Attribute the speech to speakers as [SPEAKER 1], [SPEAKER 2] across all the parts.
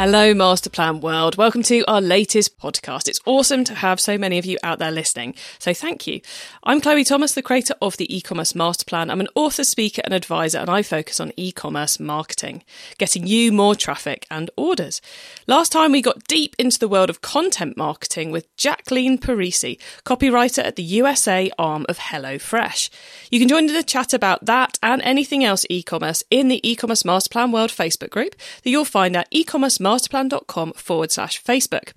[SPEAKER 1] Hello, Masterplan World. Welcome to our latest podcast. It's awesome to have so many of you out there listening. So thank you. I'm Chloe Thomas, the creator of the e-commerce Masterplan. I'm an author, speaker and advisor, and I focus on e-commerce marketing, getting you more traffic and orders. Last time we got deep into the world of content marketing with Jacqueline Parisi, copywriter at the USA arm of HelloFresh. You can join in the chat about that and anything else e-commerce in the e-commerce Masterplan World Facebook group that you'll find at e-commerce masterplan.com forward slash Facebook.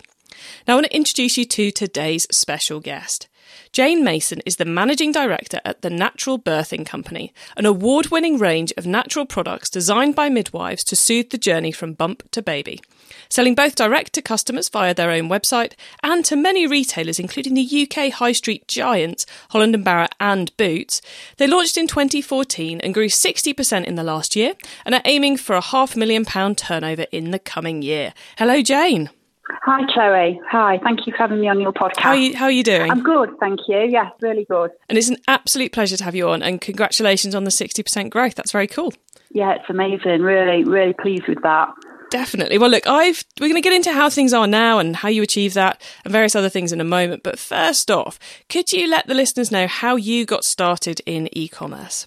[SPEAKER 1] Now, I want to introduce you to today's special guest. Jane Mason is the managing director at the Natural Birthing Company, an award winning range of natural products designed by midwives to soothe the journey from bump to baby. Selling both direct to customers via their own website and to many retailers, including the UK high street giants Holland and Barrett and Boots, they launched in 2014 and grew 60% in the last year and are aiming for a half million pound turnover in the coming year. Hello, Jane.
[SPEAKER 2] Hi, Chloe. Hi. Thank you for having me on your podcast.
[SPEAKER 1] How are you, how are you doing?
[SPEAKER 2] I'm good, thank you. Yes, really good.
[SPEAKER 1] And it's an absolute pleasure to have you on, and congratulations on the 60% growth. That's very cool.
[SPEAKER 2] Yeah, it's amazing. Really, really pleased with that.
[SPEAKER 1] Definitely. Well, look, I've we're going to get into how things are now and how you achieve that and various other things in a moment. But first off, could you let the listeners know how you got started in e-commerce?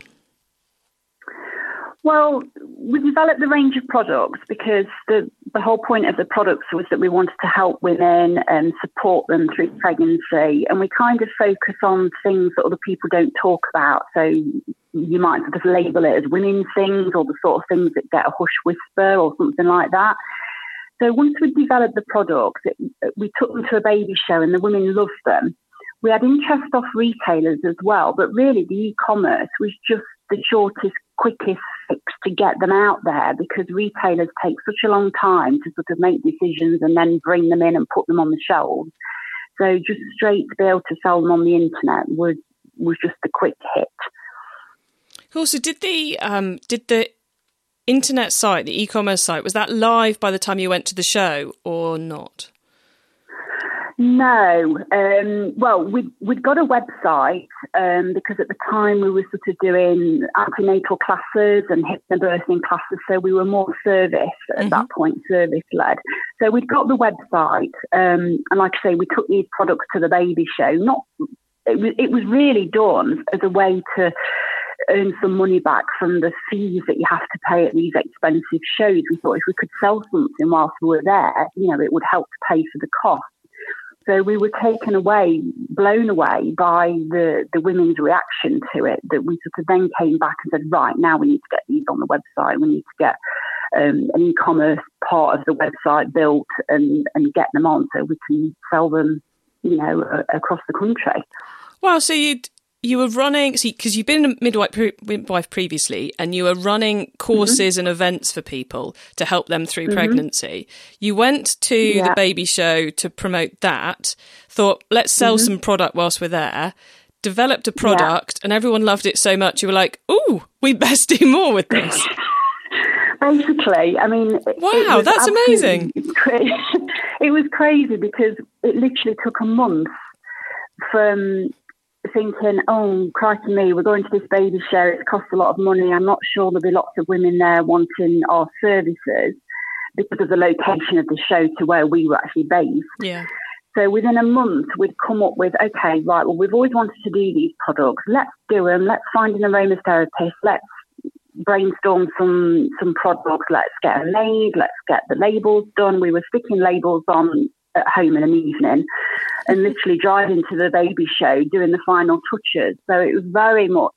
[SPEAKER 2] Well, we developed the range of products because the, the whole point of the products was that we wanted to help women and support them through pregnancy. And we kind of focus on things that other people don't talk about. So you might just label it as women things or the sort of things that get a hush whisper or something like that. So once we developed the products, it, we took them to a baby show and the women loved them. We had interest off retailers as well, but really the e-commerce was just the shortest, quickest fix to get them out there because retailers take such a long time to sort of make decisions and then bring them in and put them on the shelves. So just straight to be able to sell them on the internet was was just a quick hit.
[SPEAKER 1] Also, did the um, did the internet site, the e-commerce site, was that live by the time you went to the show or not?
[SPEAKER 2] No. Um, well, we, we'd got a website um, because at the time we were sort of doing antenatal classes and hypnobirthing classes, so we were more service at mm-hmm. that point, service led. So we'd got the website, um, and like I say, we took these products to the baby show. Not, it was, it was really done as a way to earn some money back from the fees that you have to pay at these expensive shows. We thought if we could sell something whilst we were there, you know, it would help to pay for the cost. So we were taken away, blown away by the, the women's reaction to it. That we sort of then came back and said, right, now we need to get these on the website. We need to get um, an e-commerce part of the website built and, and get them on so we can sell them, you know, across the country.
[SPEAKER 1] Wow. So you you were running see because you've been a midwife, midwife previously and you were running courses mm-hmm. and events for people to help them through mm-hmm. pregnancy you went to yeah. the baby show to promote that thought let's sell mm-hmm. some product whilst we're there developed a product yeah. and everyone loved it so much you were like oh we best do more with this
[SPEAKER 2] basically i mean
[SPEAKER 1] wow that's amazing
[SPEAKER 2] crazy. it was crazy because it literally took a month from thinking, oh, crikey me, we're going to this baby show, it costs a lot of money. I'm not sure there'll be lots of women there wanting our services because of the location of the show to where we were actually based.
[SPEAKER 1] Yeah.
[SPEAKER 2] So within a month, we'd come up with, okay, right, well, we've always wanted to do these products. Let's do them. Let's find an aromatherapist. Let's brainstorm some some products. Let's get them made. Let's get the labels done. We were sticking labels on at home in an evening and literally driving to the baby show doing the final touches. So it was very much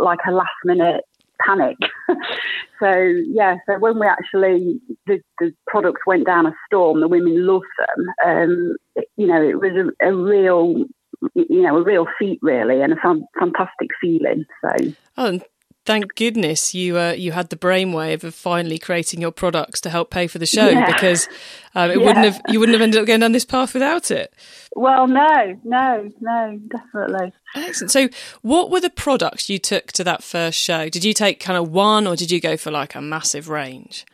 [SPEAKER 2] like a last minute panic. so yeah, so when we actually the, the products went down a storm, the women loved them. Um, it, you know, it was a, a, real, you know, a real feat really, and a fantastic feeling. So.
[SPEAKER 1] Oh, thank goodness you uh, you had the brainwave of finally creating your products to help pay for the show yeah. because um, it yeah. wouldn't have you wouldn't have ended up going down this path without it.
[SPEAKER 2] Well, no, no, no, definitely.
[SPEAKER 1] Excellent. So, what were the products you took to that first show? Did you take kind of one, or did you go for like a massive range?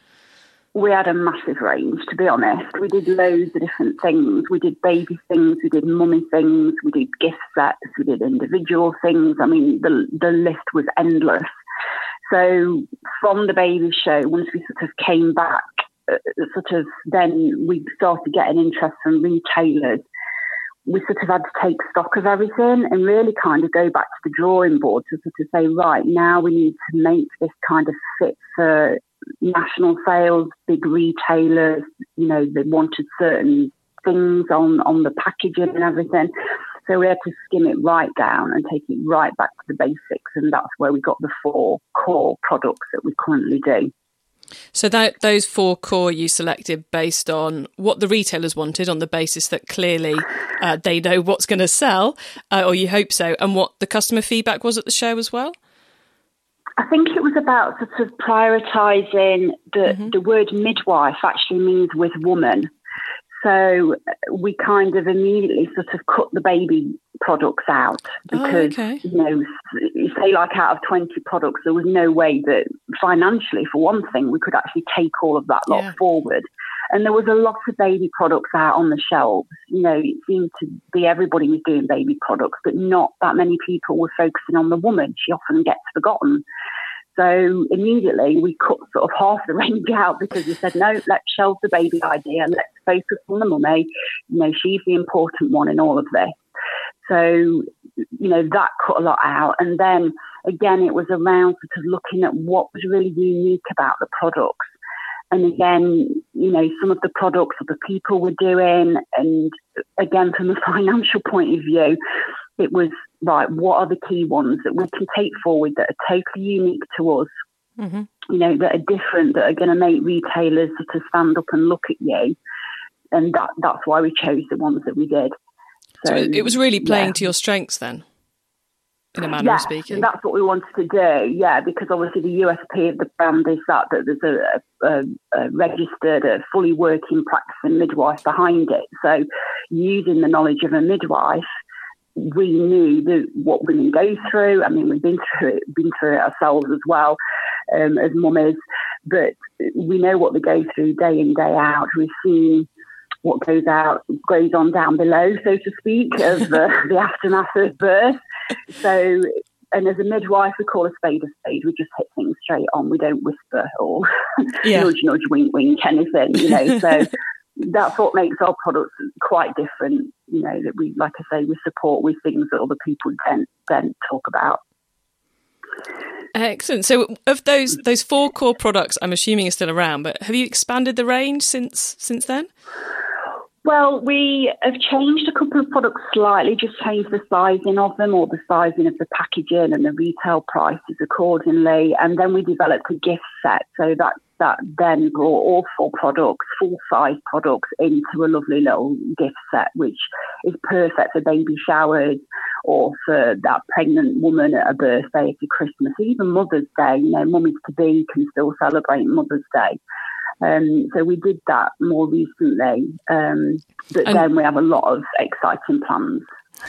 [SPEAKER 2] we had a massive range, to be honest. We did loads of different things. We did baby things, we did mummy things, we did gift sets, we did individual things. I mean, the, the list was endless. So from the baby show, once we sort of came back, uh, sort of then we started getting interest from retailers. We sort of had to take stock of everything and really kind of go back to the drawing board to sort of say, right, now we need to make this kind of fit for national sales, big retailers, you know, they wanted certain things on, on the packaging and everything. So we had to skim it right down and take it right back to the basics. And that's where we got the four core products that we currently do.
[SPEAKER 1] So that those four core you selected based on what the retailers wanted, on the basis that clearly uh, they know what's going to sell, uh, or you hope so, and what the customer feedback was at the show as well.
[SPEAKER 2] I think it was about sort of prioritising the, mm-hmm. the word midwife actually means with woman. So uh, we kind of immediately sort of cut the baby products out oh, because, oh, okay. you know, say like out of 20 products, there was no way that financially, for one thing, we could actually take all of that lot yeah. forward. And there was a lot of baby products out on the shelves. You know, it seemed to be everybody was doing baby products, but not that many people were focusing on the woman. She often gets forgotten. So immediately we cut sort of half the range out because we said, no, let's shelve the baby idea. Let's focus on the mummy. You know, she's the important one in all of this. So, you know, that cut a lot out. And then again, it was around sort of looking at what was really unique about the products. And again, you know, some of the products or the people were doing. And again, from a financial point of view, it was right, what are the key ones that we can take forward that are totally unique to us? Mm-hmm. You know, that are different, that are going to make retailers sort of stand up and look at you. And that, that's why we chose the ones that we did.
[SPEAKER 1] So, so it was really playing yeah. to your strengths then, in a manner
[SPEAKER 2] yeah,
[SPEAKER 1] of speaking.
[SPEAKER 2] that's what we wanted to do. Yeah, because obviously the USP of the brand is that, that there's a, a, a registered, a fully working practicing midwife behind it. So using the knowledge of a midwife we knew that what women go through. I mean, we've been through it, been through it ourselves as well um, as mummies, but we know what they go through day in day out. We've seen what goes out goes on down below, so to speak, of the, the aftermath of birth. So. And as a midwife, we call a spade a spade. We just hit things straight on. We don't whisper or yeah. nudge, nudge, wink, wink, anything, you know. So that's what makes our products quite different. You know that we, like I say, we support with things that other people don't don't talk about.
[SPEAKER 1] Excellent. So, of those those four core products, I'm assuming are still around, but have you expanded the range since since then?
[SPEAKER 2] Well, we have changed a couple of products slightly, just changed the sizing of them or the sizing of the packaging and the retail prices accordingly. And then we developed a gift set. So that that then brought all four products, full size products, into a lovely little gift set, which is perfect for baby showers or for that pregnant woman at a birthday, for Christmas, even Mother's Day. You know, mummies to be can still celebrate Mother's Day. Um, so we did that more recently, um, but and then we have a lot of exciting plans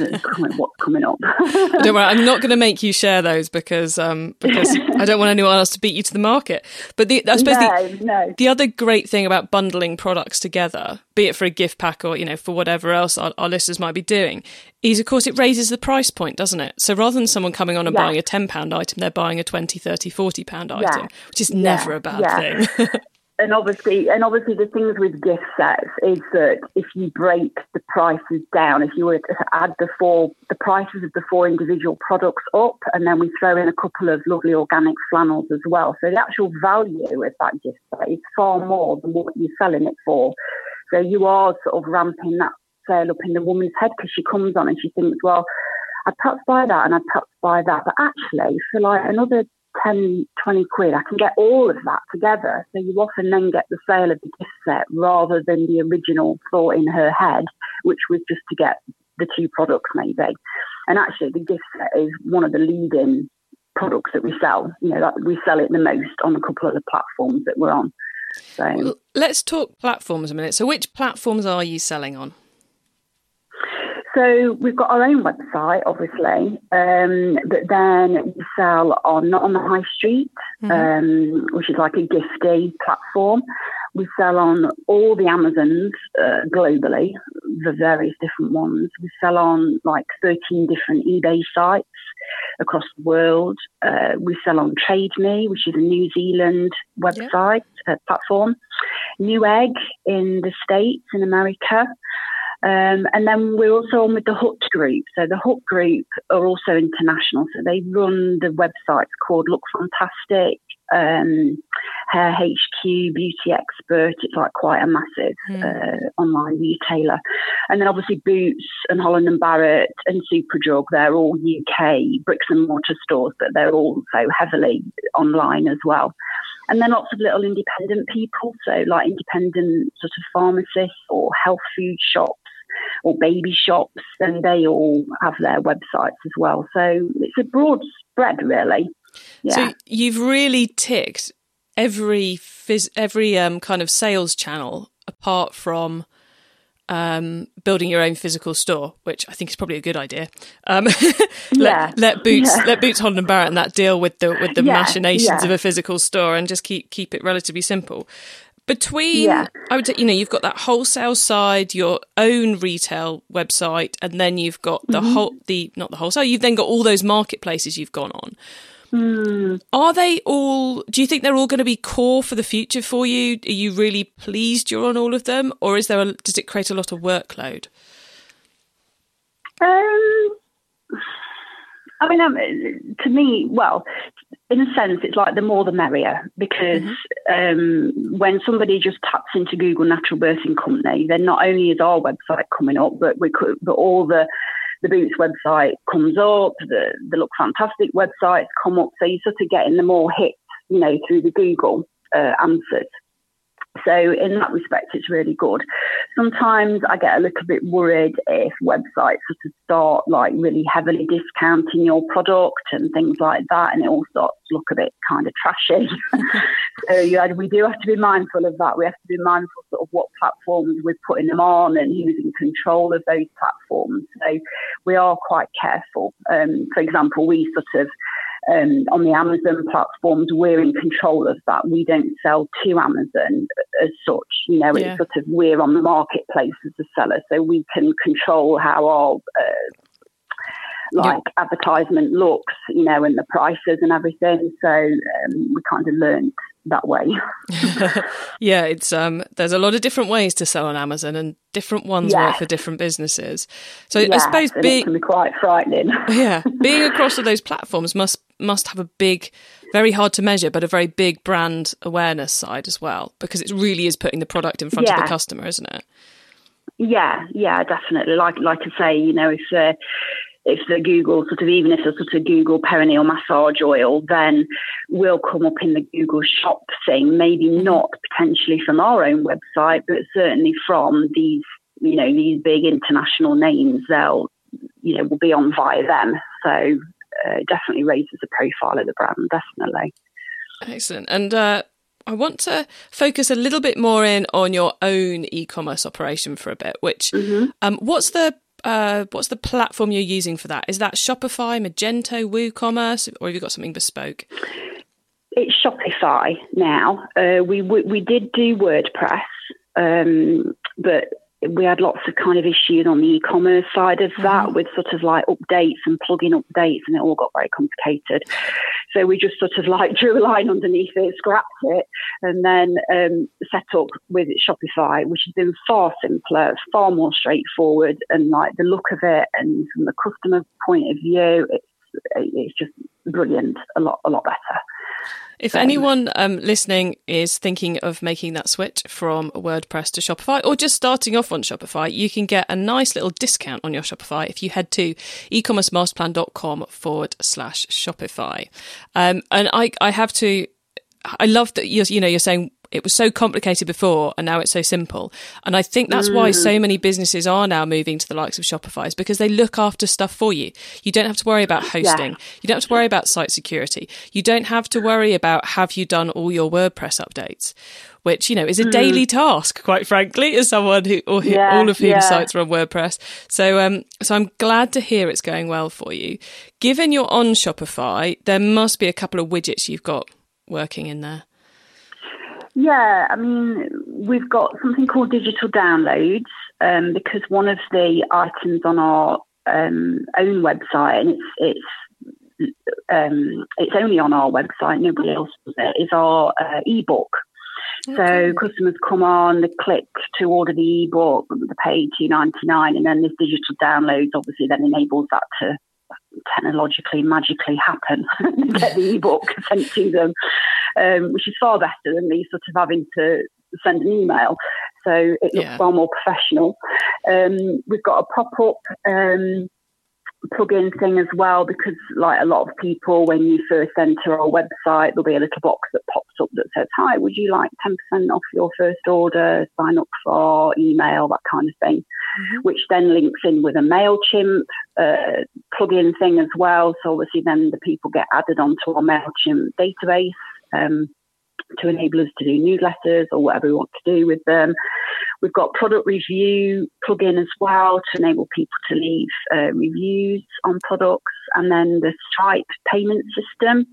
[SPEAKER 2] what's coming up.
[SPEAKER 1] don't worry, I'm not going to make you share those because um, because I don't want anyone else to beat you to the market. But the, I suppose no, the, no. the other great thing about bundling products together, be it for a gift pack or you know for whatever else our, our listeners might be doing, is of course it raises the price point, doesn't it? So rather than someone coming on and yeah. buying a ten pound item, they're buying a 20, 30, 40 pound item, yeah. which is yeah. never a bad thing.
[SPEAKER 2] and obviously, and obviously, the things with gift sets is that if you break the prices down, if you were to add the four, the prices of the four individual products up, and then we throw in a couple of lovely organic flannels as well, so the actual value of that gift set is far more than what you're selling it for. So you are sort of ramping that sale up in the woman's head because she comes on and she thinks, well, I'd perhaps buy that and I'd perhaps buy that, but actually, for like another 10, 20 quid, I can get all of that together. So you often then get the sale of the gift set rather than the original thought in her head, which was just to get the two products maybe. And actually, the gift set is one of the leading products that we sell. You know, that we sell it the most on a couple of the platforms that we're on. So
[SPEAKER 1] let's talk platforms a minute. So, which platforms are you selling on?
[SPEAKER 2] So we've got our own website, obviously, um, but then we sell on not on the high street, mm-hmm. um, which is like a gifty platform. We sell on all the Amazons uh, globally, the various different ones. We sell on like 13 different eBay sites across the world. Uh, we sell on Trade Me, which is a New Zealand website uh, platform. Newegg in the States, in America. Um, and then we're also on with the Hut Group. So the Hut Group are also international. So they run the websites called Look Fantastic, um, Hair HQ, Beauty Expert. It's like quite a massive mm. uh, online retailer. And then obviously Boots and Holland and Barrett and Superdrug. They're all UK bricks and mortar stores, but they're also heavily online as well. And then lots of little independent people, so like independent sort of pharmacists or health food shops or baby shops, and they all have their websites as well. So it's a broad spread, really.
[SPEAKER 1] Yeah. So you've really ticked every phys- every um, kind of sales channel apart from um, building your own physical store, which I think is probably a good idea. Um, let, yeah. let Boots yeah. let Boots Holland and Barrett and that deal with the with the yeah. machinations of a physical store and just keep keep it relatively simple between yeah. i would say you know you've got that wholesale side your own retail website and then you've got the mm-hmm. whole the not the wholesale you've then got all those marketplaces you've gone on mm. are they all do you think they're all going to be core for the future for you are you really pleased you're on all of them or is there a, does it create a lot of workload
[SPEAKER 2] um I mean, um, to me, well, in a sense, it's like the more the merrier because mm-hmm. um, when somebody just taps into Google Natural Birthing Company, then not only is our website coming up, but we could, but all the the Boots website comes up, the the Look Fantastic websites come up, so you're sort of getting the more hits, you know, through the Google uh, answers. So in that respect, it's really good. Sometimes I get a little bit worried if websites sort of start like really heavily discounting your product and things like that, and it all starts to look a bit kind of trashy. so yeah, we do have to be mindful of that. We have to be mindful sort of what platforms we're putting them on and who's in control of those platforms. So we are quite careful. Um, for example, we sort of um, on the Amazon platforms, we're in control of that. We don't sell to Amazon as such. You know, yeah. it's sort of we're on the marketplace as a seller, so we can control how our uh, like yep. advertisement looks, you know, and the prices and everything. So um, we kind of learned that way.
[SPEAKER 1] yeah, it's um there's a lot of different ways to sell on Amazon and different ones work for different businesses. So I suppose being
[SPEAKER 2] be quite frightening.
[SPEAKER 1] yeah, being across all those platforms must must have a big very hard to measure but a very big brand awareness side as well because it really is putting the product in front yeah. of the customer, isn't it?
[SPEAKER 2] Yeah, yeah, definitely. Like like I say, you know, if uh, if the Google sort of even if it's sort of Google perineal massage oil, then will come up in the Google shop thing. Maybe mm-hmm. not potentially from our own website, but certainly from these you know these big international names. They'll you know will be on via them. So uh, definitely raises the profile of the brand. Definitely.
[SPEAKER 1] Excellent. And uh, I want to focus a little bit more in on your own e-commerce operation for a bit. Which, mm-hmm. um, what's the uh, what's the platform you're using for that? Is that Shopify, Magento, WooCommerce, or have you got something bespoke?
[SPEAKER 2] It's Shopify now. Uh, we, we, we did do WordPress, um, but we had lots of kind of issues on the e-commerce side of that mm-hmm. with sort of like updates and plugin updates, and it all got very complicated. So we just sort of like drew a line underneath it, scrapped it, and then um, set up with Shopify, which has been far simpler, far more straightforward, and like the look of it, and from the customer point of view, it's it's just brilliant, a lot a lot better.
[SPEAKER 1] If anyone um, listening is thinking of making that switch from WordPress to Shopify or just starting off on Shopify, you can get a nice little discount on your Shopify if you head to ecommercemasterplan.com forward slash Shopify. Um, and I, I have to, I love that you're, you know, you're saying it was so complicated before and now it's so simple. And I think that's mm. why so many businesses are now moving to the likes of Shopify's because they look after stuff for you. You don't have to worry about hosting. Yeah. You don't have to worry about site security. You don't have to worry about have you done all your WordPress updates which you know is a mm. daily task, quite frankly, as someone who, or yeah, all of whom yeah. sites are on WordPress. So, um, so I'm glad to hear it's going well for you. Given you're on Shopify, there must be a couple of widgets you've got working in there.
[SPEAKER 2] Yeah, I mean, we've got something called digital downloads um, because one of the items on our um, own website, and it's it's um, it's only on our website, nobody else does it, is our uh, ebook. Okay. So customers come on, they click to order the ebook, they pay two ninety nine, and then this digital downloads obviously then enables that to technologically magically happen and get the ebook sent to them, um, which is far better than me sort of having to send an email. So it looks yeah. far more professional. Um, we've got a pop up um, plug-in thing as well because like a lot of people when you first enter our website there'll be a little box that pops up that says hi would you like 10% off your first order? Sign up for email that kind of thing mm-hmm. which then links in with a mailchimp uh, plug-in thing as well. So obviously then the people get added onto our mailchimp database. Um, to enable us to do newsletters or whatever we want to do with them. We've got product review plugin as well to enable people to leave uh, reviews on products, and then the Stripe payment system.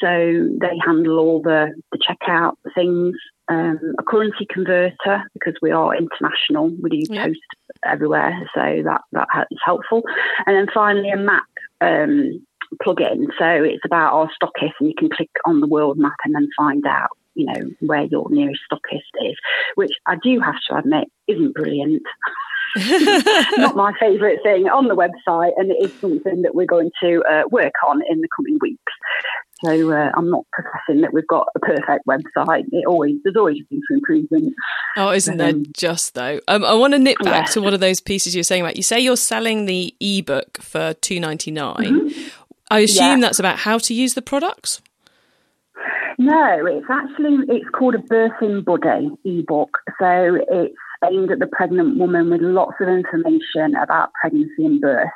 [SPEAKER 2] So they handle all the, the checkout things. Um, a currency converter because we are international. We do yeah. post everywhere, so that that is helpful. And then finally, a map um, plugin. So it's about our stockist, and you can click on the world map and then find out, you know, where your nearest stockist is, which I do have to admit isn't brilliant. Not my favourite thing on the website, and it is something that we're going to uh, work on in the coming weeks. So uh, I'm not professing that we've got a perfect website. It always there's always room for improvement.
[SPEAKER 1] Oh, isn't um, there just though? Um, I want to nip back yeah. to one of those pieces you're saying about. You say you're selling the ebook for two ninety nine. Mm-hmm. I assume yeah. that's about how to use the products.
[SPEAKER 2] No, it's actually it's called a birthing buddy ebook. So it's aimed at the pregnant woman with lots of information about pregnancy and birth.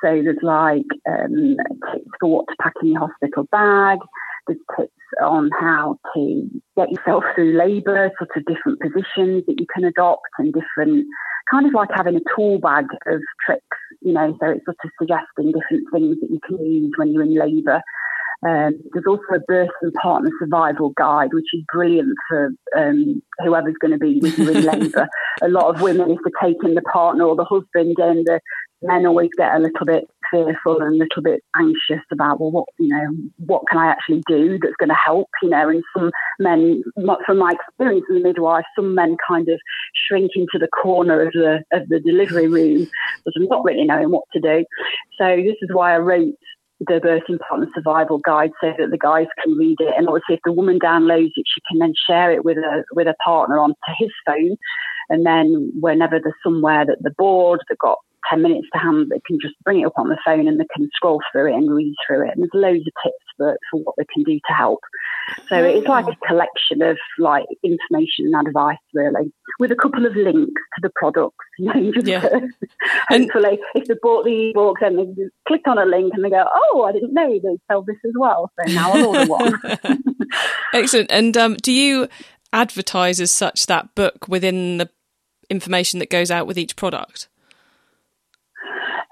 [SPEAKER 2] So there's like um, tips for what to pack in your hospital bag. There's tips on how to get yourself through labour, sort of different positions that you can adopt and different kind of like having a tool bag of tricks, you know, so it's sort of suggesting different things that you can use when you're in labour. Um, there's also a birth and partner survival guide, which is brilliant for um, whoever's going to be with you in labour. a lot of women, if they're taking the partner or the husband in, the men always get a little bit fearful and a little bit anxious about, well, what, you know, what can I actually do that's going to help, you know, and some men, from my experience as a midwife, some men kind of shrink into the corner of the, of the delivery room, sort of not really knowing what to do. So this is why I wrote the birthing partner survival guide so that the guys can read it. And obviously, if the woman downloads it, she can then share it with a with a partner onto his phone. And then whenever there's somewhere that the board they've got 10 minutes to hand that can just bring it up on the phone and they can scroll through it and read through it. And there's loads of tips for, for what they can do to help. So it's like a collection of like information and advice really with a couple of links to the products. You know, just yeah. hopefully if they bought the ebook then they click on a link and they go, oh, I didn't know they sell this as well. So now I'll order one.
[SPEAKER 1] Excellent. And um, do you advertise as such that book within the information that goes out with each product?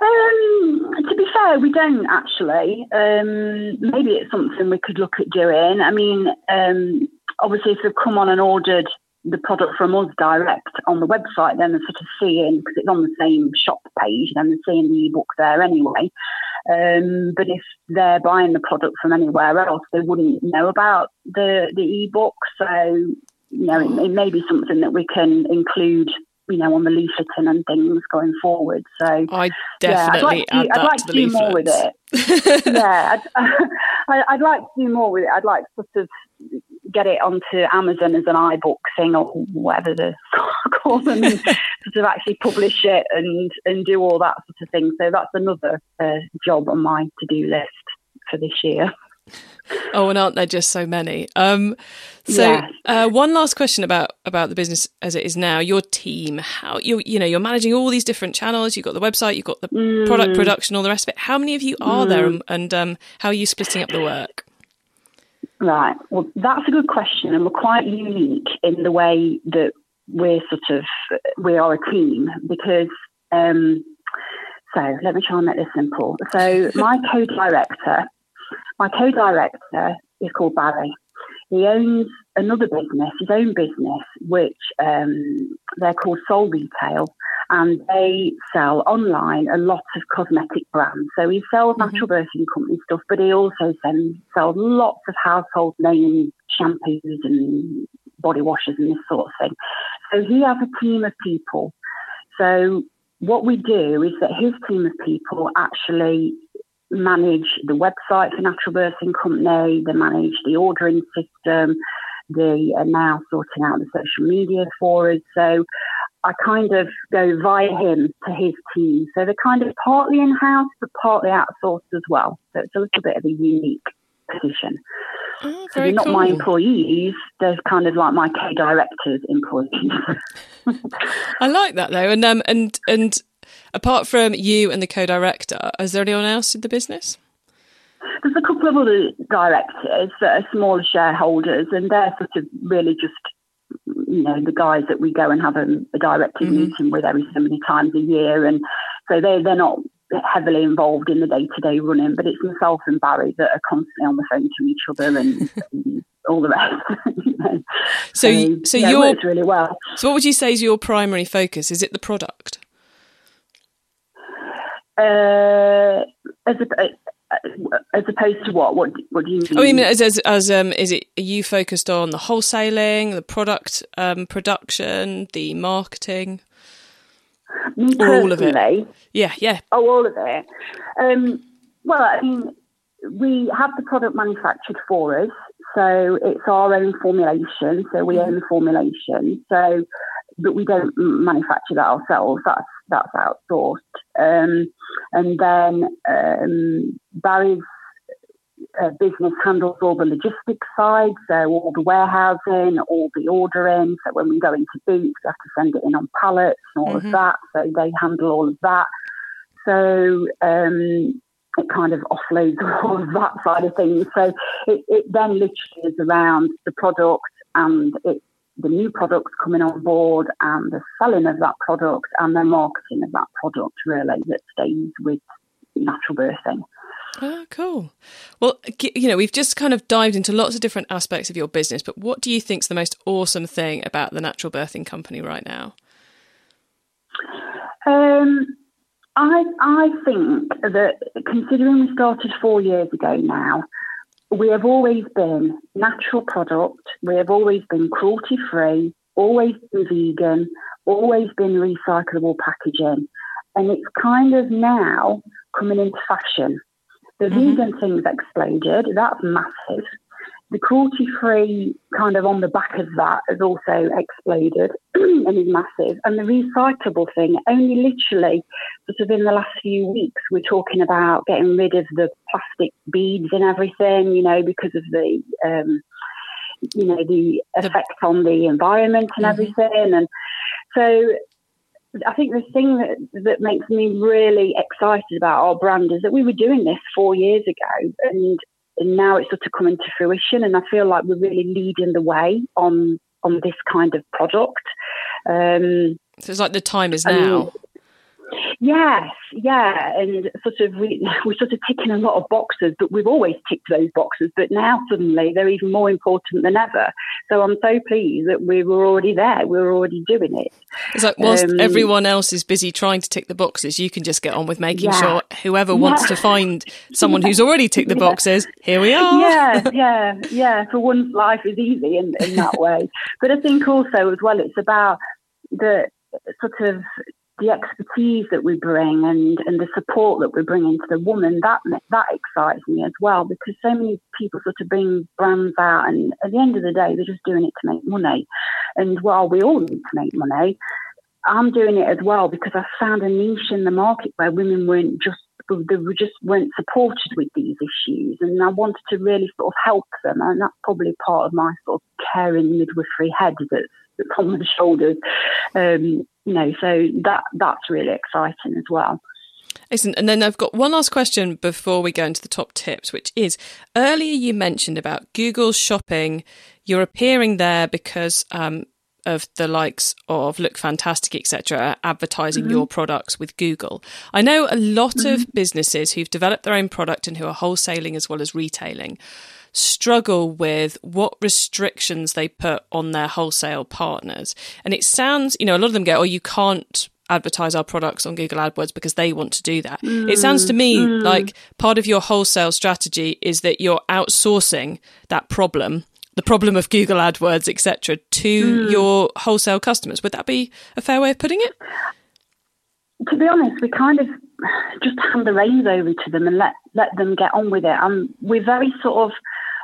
[SPEAKER 2] Um, to be fair, we don't actually. Um, maybe it's something we could look at doing. I mean, um, obviously, if they've come on and ordered the product from us direct on the website, then they're sort of seeing because it's on the same shop page, then they're seeing the ebook there anyway. Um, but if they're buying the product from anywhere else, they wouldn't know about the the ebook. So you know, it, it may be something that we can include you know, on the leafleting and things going forward. So
[SPEAKER 1] I definitely
[SPEAKER 2] yeah, I'd like to, I'd like to, do more with it. yeah, I'd, I'd, like to do more with it. I'd like to sort of get it onto Amazon as an iBook thing or whatever the call them, and sort of actually publish it and and do all that sort of thing. So that's another uh, job on my to do list for this year.
[SPEAKER 1] Oh, and aren't there just so many? Um, so, uh, one last question about about the business as it is now. Your team, how you you know you're managing all these different channels. You've got the website, you've got the mm. product production, all the rest of it. How many of you are mm. there, and, and um, how are you splitting up the work?
[SPEAKER 2] Right. Well, that's a good question, and we're quite unique in the way that we're sort of we are a team because. Um, so let me try and make this simple. So my co-director, my co-director is called Barry. He owns another business, his own business, which um, they're called Soul Retail, and they sell online a lot of cosmetic brands. So he sells mm-hmm. natural birthing company stuff, but he also sends, sells lots of household name shampoos and body washes and this sort of thing. So he has a team of people. So what we do is that his team of people actually manage the website for Natural Birthing Company, they manage the ordering system, they are now sorting out the social media for us. So I kind of go via him to his team. So they're kind of partly in house, but partly outsourced as well. So it's a little bit of a unique position.
[SPEAKER 1] Oh, so they're
[SPEAKER 2] not
[SPEAKER 1] cool.
[SPEAKER 2] my employees, they're kind of like my co directors' employees.
[SPEAKER 1] I like that though. And um and and apart from you and the co director, is there anyone else in the business?
[SPEAKER 2] There's a couple of other directors that are smaller shareholders, and they're sort of really just you know the guys that we go and have a, a directors mm-hmm. meeting with every so many times a year, and so they they're not heavily involved in the day to day running, but it's myself and Barry that are constantly on the phone to each other and, and all the rest.
[SPEAKER 1] So, so, so yeah,
[SPEAKER 2] you're really well.
[SPEAKER 1] So, what would you say is your primary focus? Is it the product?
[SPEAKER 2] Uh, as a, as opposed to what? What What do you mean? I
[SPEAKER 1] mean, as as, as um, is it? Are you focused on the wholesaling, the product um, production, the marketing?
[SPEAKER 2] Or all of it?
[SPEAKER 1] Yeah, yeah.
[SPEAKER 2] Oh, all of it. Um, well, I mean, we have the product manufactured for us, so it's our own formulation. So we own the formulation. So, but we don't manufacture that ourselves. That's that's outsourced. Um, and then um, Barry's uh, business handles all the logistics side, so all the warehousing, all the ordering. So when we go into boots, we have to send it in on pallets and all mm-hmm. of that. So they handle all of that. So um, it kind of offloads all of that side of things. So it, it then literally is around the product and it, the new products coming on board and the selling of that product and the marketing of that product really that stays with natural birthing.
[SPEAKER 1] Oh, cool. Well, you know, we've just kind of dived into lots of different aspects of your business, but what do you think is the most awesome thing about the Natural Birthing Company right now?
[SPEAKER 2] Um, I I think that considering we started four years ago now, we have always been natural product. We have always been cruelty free, always been vegan, always been recyclable packaging, and it's kind of now coming into fashion. The mm-hmm. vegan thing's exploded. That's massive. The cruelty free kind of on the back of that has also exploded and is massive. And the recyclable thing, only literally sort of in the last few weeks, we're talking about getting rid of the plastic beads and everything, you know, because of the, um, you know, the effect on the environment and mm-hmm. everything. And so I think the thing that, that makes me really excited about our brand is that we were doing this four years ago and and now it's sort of coming to fruition. And I feel like we're really leading the way on on this kind of product. Um,
[SPEAKER 1] so it's like the time is now.
[SPEAKER 2] Yes, yeah, and sort of we, we're sort of ticking a lot of boxes, but we've always ticked those boxes. But now suddenly they're even more important than ever. So I'm so pleased that we were already there. We were already doing it.
[SPEAKER 1] It's like whilst um, everyone else is busy trying to tick the boxes, you can just get on with making yeah. sure whoever yeah. wants to find someone who's already ticked the boxes, here we are.
[SPEAKER 2] Yeah, yeah, yeah. For once, life is easy in, in that way. But I think also as well, it's about the sort of the expertise that we bring and, and the support that we bring into the woman, that that excites me as well because so many people sort of bring brands out and at the end of the day they're just doing it to make money. And while we all need to make money, I'm doing it as well because I found a niche in the market where women weren't just that just weren't supported with these issues, and I wanted to really sort of help them, and that's probably part of my sort of caring midwifery head that's on my shoulders. Um, you know, so that that's really exciting as well.
[SPEAKER 1] Excellent. And then I've got one last question before we go into the top tips, which is earlier you mentioned about Google shopping. You're appearing there because um, of the likes of Look Fantastic, etc., advertising mm-hmm. your products with Google. I know a lot mm-hmm. of businesses who've developed their own product and who are wholesaling as well as retailing struggle with what restrictions they put on their wholesale partners. And it sounds, you know, a lot of them go, oh, you can't advertise our products on Google AdWords because they want to do that. Mm, it sounds to me mm. like part of your wholesale strategy is that you're outsourcing that problem the problem of Google AdWords, etc., to mm. your wholesale customers. Would that be a fair way of putting it?
[SPEAKER 2] To be honest, we kind of just hand the reins over to them and let let them get on with it. And we're very sort of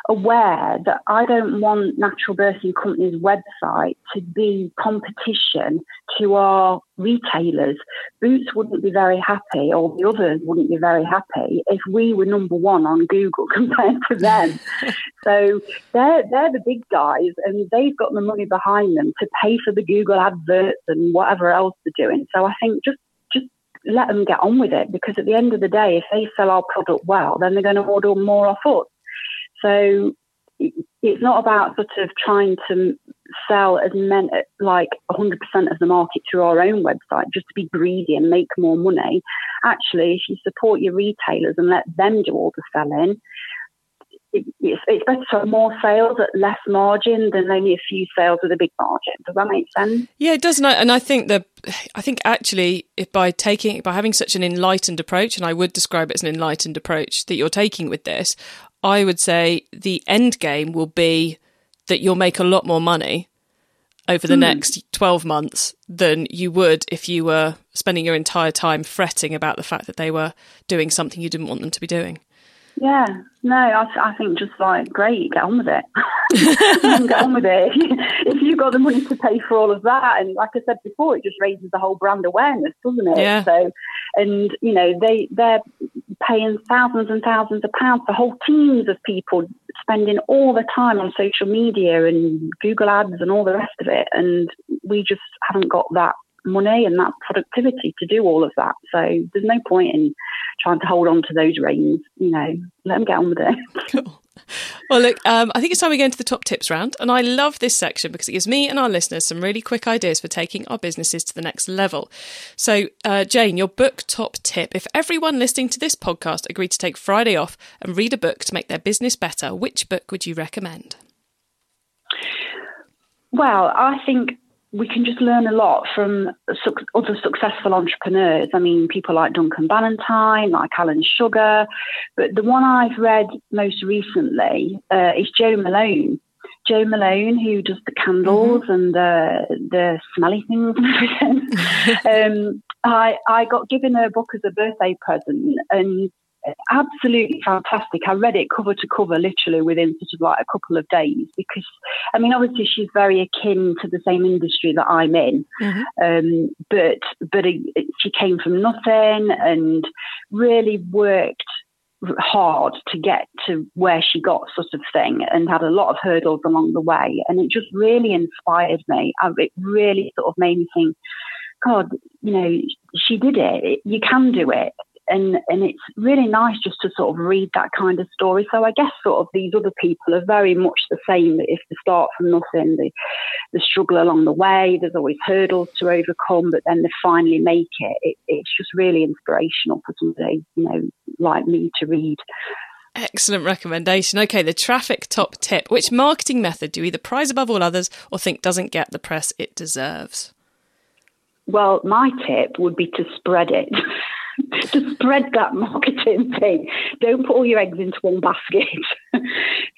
[SPEAKER 2] aware that I don't want natural birthing companies' website to be competition to our retailers. Boots wouldn't be very happy, or the others wouldn't be very happy if we were number one on Google compared to them. so they're they're the big guys, and they've got the money behind them to pay for the Google adverts and whatever else they're doing. So I think just just let them get on with it because at the end of the day, if they sell our product well, then they're going to order more off us. So it's not about sort of trying to sell as many, like 100% of the market through our own website just to be greedy and make more money. Actually, if you support your retailers and let them do all the selling, it, it's, it's, better to have more sales at less margin than only a few sales with a big margin. Does that make sense?
[SPEAKER 1] Yeah, it does. And I think that I think actually, if by taking by having such an enlightened approach, and I would describe it as an enlightened approach that you're taking with this, I would say the end game will be that you'll make a lot more money over the mm. next 12 months than you would if you were spending your entire time fretting about the fact that they were doing something you didn't want them to be doing.
[SPEAKER 2] Yeah, no, I, I think just like great, get on with it. get on with it. If, you, if you've got the money to pay for all of that, and like I said before, it just raises the whole brand awareness, doesn't it?
[SPEAKER 1] Yeah.
[SPEAKER 2] So, and you know, they they're paying thousands and thousands of pounds for whole teams of people spending all the time on social media and Google ads and all the rest of it, and we just haven't got that money and that productivity to do all of that. So there's no point in trying to hold on to those reins. You know, let them get on with it.
[SPEAKER 1] Cool. Well, look, um, I think it's time we go into the top tips round. And I love this section because it gives me and our listeners some really quick ideas for taking our businesses to the next level. So, uh, Jane, your book top tip if everyone listening to this podcast agreed to take Friday off and read a book to make their business better, which book would you recommend?
[SPEAKER 2] Well, I think we can just learn a lot from other successful entrepreneurs. I mean, people like Duncan Bannatyne, like Alan Sugar, but the one I've read most recently uh, is Jo Malone. Jo Malone, who does the candles mm-hmm. and the the smelly things and everything. um, I I got given a book as a birthday present, and absolutely fantastic. I read it cover to cover, literally within sort of like a couple of days, because I mean, obviously she's very akin to the same industry that I'm in, mm-hmm. um, but but it, she came from nothing and really worked hard to get to where she got sort of thing and had a lot of hurdles along the way and it just really inspired me it really sort of made me think god you know she did it you can do it and and it's really nice just to sort of read that kind of story. So I guess sort of these other people are very much the same. If they start from nothing, they, they struggle along the way. There's always hurdles to overcome, but then they finally make it. it it's just really inspirational for somebody you know like me to read.
[SPEAKER 1] Excellent recommendation. Okay, the traffic top tip. Which marketing method do you either prize above all others or think doesn't get the press it deserves?
[SPEAKER 2] Well, my tip would be to spread it. to spread that marketing thing. Don't put all your eggs into one basket.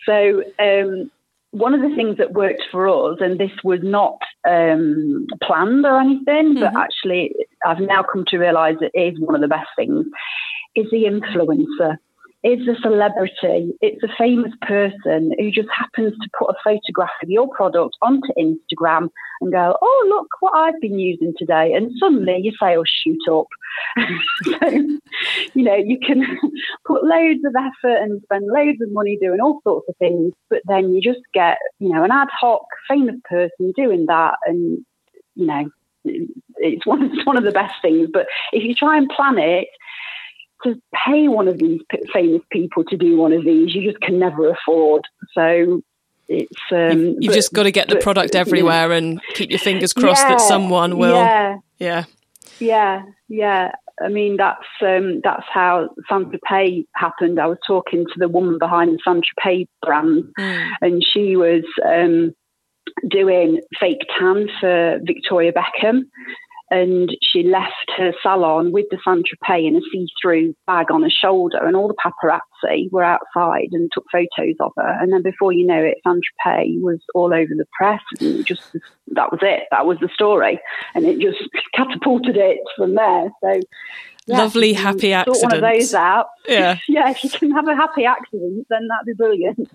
[SPEAKER 2] so, um, one of the things that worked for us, and this was not um, planned or anything, mm-hmm. but actually I've now come to realise it is one of the best things, is the influencer. Is a celebrity. It's a famous person who just happens to put a photograph of your product onto Instagram and go, oh, look what I've been using today. And suddenly your sales shoot up. so, you know, you can put loads of effort and spend loads of money doing all sorts of things, but then you just get, you know, an ad hoc famous person doing that. And, you know, it's one, it's one of the best things. But if you try and plan it, to pay one of these famous people to do one of these, you just can never afford. So it's um,
[SPEAKER 1] you've, you've but, just got to get the product everywhere yeah. and keep your fingers crossed yeah, that someone will.
[SPEAKER 2] Yeah,
[SPEAKER 1] yeah,
[SPEAKER 2] yeah, yeah. I mean, that's um, that's how Saint Tropez happened. I was talking to the woman behind the Saint Tropez brand, mm. and she was um, doing fake tan for Victoria Beckham, and she left her salon with the Saint Tropez in a see-through bag on her shoulder, and all the paparazzi were outside and took photos of her. And then before you know it, Saint Tropez was all over the press, and just that was it. That was the story, and it just catapulted it from there. So
[SPEAKER 1] yeah, lovely happy accident.
[SPEAKER 2] Sort one of those out.
[SPEAKER 1] Yeah,
[SPEAKER 2] yeah. If you can have a happy accident, then that'd be brilliant.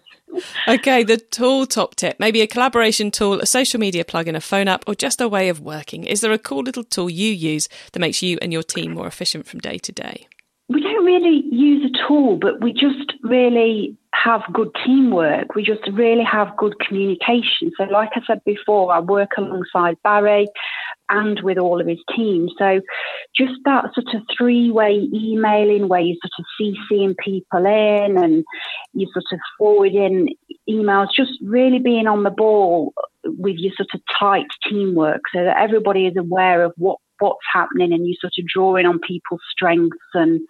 [SPEAKER 1] okay, the tool top tip: maybe a collaboration tool, a social media plugin, a phone app, or just a way of working. Is there a cool little tool you use that makes you and your team more efficient from day to day?
[SPEAKER 2] We don't really use a tool, but we just really have good teamwork. We just really have good communication. So, like I said before, I work alongside Barry and with all of his team. So just that sort of three way emailing where you sort of CCing people in and you sort of forwarding emails, just really being on the ball with your sort of tight teamwork so that everybody is aware of what, what's happening and you sort of drawing on people's strengths and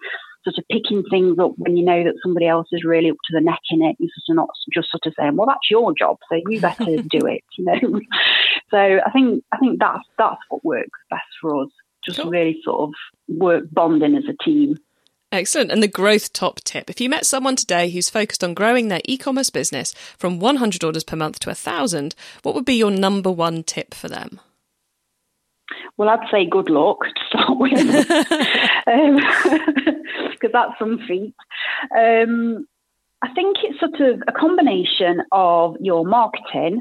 [SPEAKER 2] sort of picking things up when you know that somebody else is really up to the neck in it. You're sort of not just sort of saying, "Well, that's your job, so you better do it." You know. so I think I think that's that's what works best for us. Just cool. really sort of work bonding as a team.
[SPEAKER 1] Excellent. And the growth top tip. If you met someone today who's focused on growing their e commerce business from 100 orders per month to 1,000, what would be your number one tip for them?
[SPEAKER 2] Well, I'd say good luck to start with, because um, that's some feat. Um, I think it's sort of a combination of your marketing,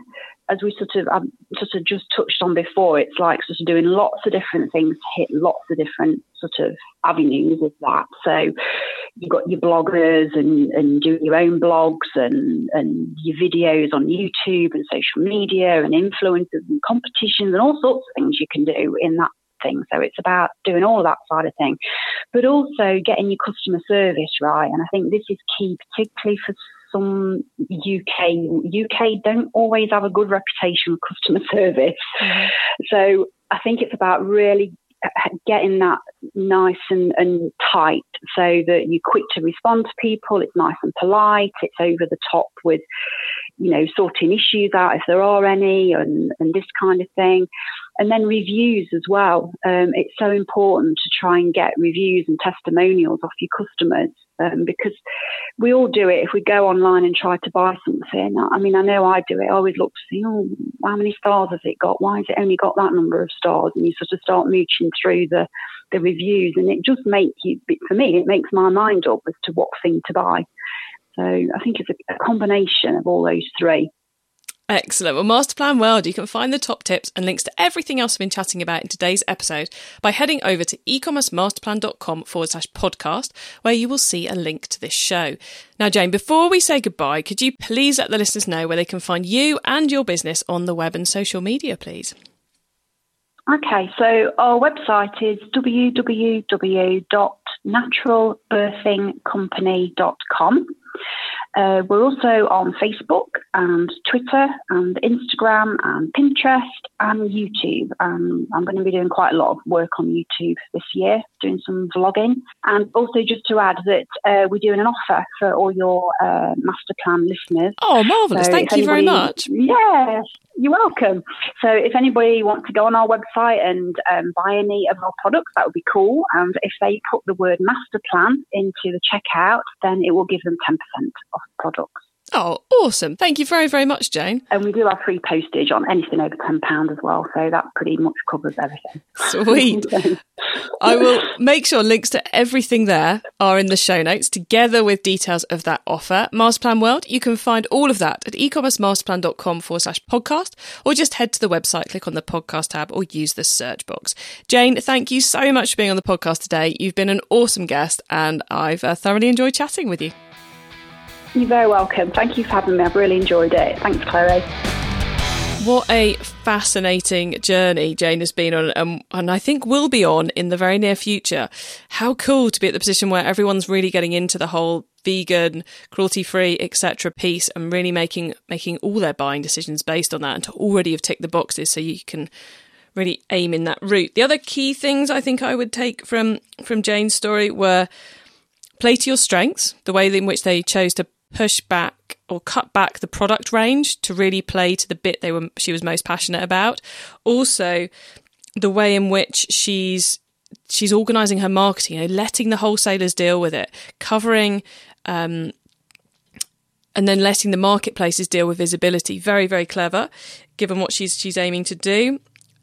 [SPEAKER 2] as we sort of um, sort of just touched on before, it's like sort of doing lots of different things hit lots of different sort of avenues with that. So you've got your bloggers and, and doing your own blogs and, and your videos on YouTube and social media and influencers and competitions and all sorts of things you can do in that thing. So it's about doing all that side of thing, but also getting your customer service right. And I think this is key, particularly for some UK UK don't always have a good reputation with customer service. Mm-hmm. So I think it's about really getting that nice and, and tight so that you're quick to respond to people. It's nice and polite. It's over the top with, you know, sorting issues out if there are any and, and this kind of thing. And then reviews as well. Um, it's so important to try and get reviews and testimonials off your customers um, because we all do it. If we go online and try to buy something, I mean, I know I do it. I always look to see, oh, how many stars has it got? Why has it only got that number of stars? And you sort of start mooching through the, the reviews, and it just makes you, for me, it makes my mind up as to what thing to buy. So I think it's a, a combination of all those three.
[SPEAKER 1] Excellent. Well, Masterplan World, you can find the top tips and links to everything else we've been chatting about in today's episode by heading over to ecommercemasterplan.com forward slash podcast, where you will see a link to this show. Now, Jane, before we say goodbye, could you please let the listeners know where they can find you and your business on the web and social media, please?
[SPEAKER 2] Okay, so our website is www.naturalbirthingcompany.com. Uh, we're also on Facebook and Twitter and Instagram and Pinterest and YouTube. Um, I'm going to be doing quite a lot of work on YouTube this year, doing some vlogging. And also, just to add that uh, we're doing an offer for all your uh, master plan listeners.
[SPEAKER 1] Oh, marvellous. So Thank you anybody, very much.
[SPEAKER 2] Yes, you're welcome. So if anybody wants to go on our website and um, buy any of our products, that would be cool. And if they put the word master plan into the checkout, then it will give them 10% off products.
[SPEAKER 1] Oh, awesome. Thank you very, very much, Jane.
[SPEAKER 2] And we do have free postage on anything over £10 as well. So that pretty much covers everything.
[SPEAKER 1] Sweet. I will make sure links to everything there are in the show notes, together with details of that offer. Masterplan World, you can find all of that at ecommercemasterplan.com forward slash podcast, or just head to the website, click on the podcast tab, or use the search box. Jane, thank you so much for being on the podcast today. You've been an awesome guest, and I've uh, thoroughly enjoyed chatting with you.
[SPEAKER 2] You're very welcome. Thank you for having me. I've really enjoyed it. Thanks, Chloe.
[SPEAKER 1] What a fascinating journey Jane has been on, um, and I think will be on in the very near future. How cool to be at the position where everyone's really getting into the whole vegan, cruelty free, etc. piece, and really making making all their buying decisions based on that, and to already have ticked the boxes, so you can really aim in that route. The other key things I think I would take from from Jane's story were play to your strengths, the way in which they chose to push back or cut back the product range to really play to the bit they were she was most passionate about. Also, the way in which she's she's organizing her marketing, you know, letting the wholesalers deal with it, covering um, and then letting the marketplaces deal with visibility. Very, very clever, given what she's she's aiming to do.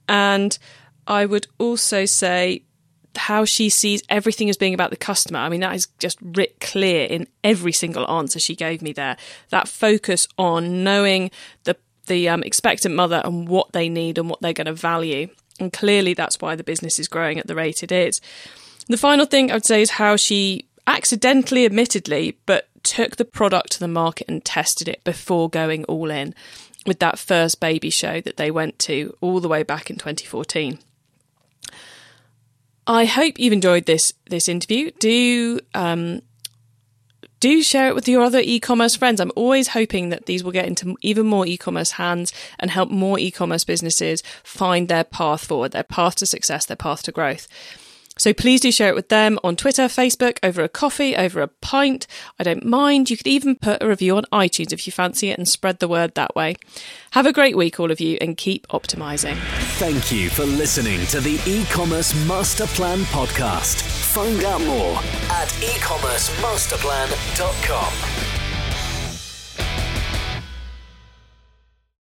[SPEAKER 1] And I would also say how she sees everything as being about the customer. I mean, that is just writ clear in every single answer she gave me there. That focus on knowing the the um, expectant mother and what they need and what they're going to value. And clearly, that's why the business is growing at the rate it is. The final thing I would say is how she accidentally, admittedly, but took the product to the market and tested it before going all in with that first baby show that they went to all the way back in 2014. I hope you've enjoyed this this interview. Do um, do share it with your other e-commerce friends. I'm always hoping that these will get into even more e-commerce hands and help more e-commerce businesses find their path forward, their path to success, their path to growth. So please do share it with them on Twitter, Facebook, over a coffee, over a pint. I don't mind. You could even put a review on iTunes if you fancy it and spread the word that way. Have a great week, all of you, and keep optimizing.
[SPEAKER 3] Thank you for listening to the e-commerce master plan podcast. Find out more at ecommercemasterplan.com.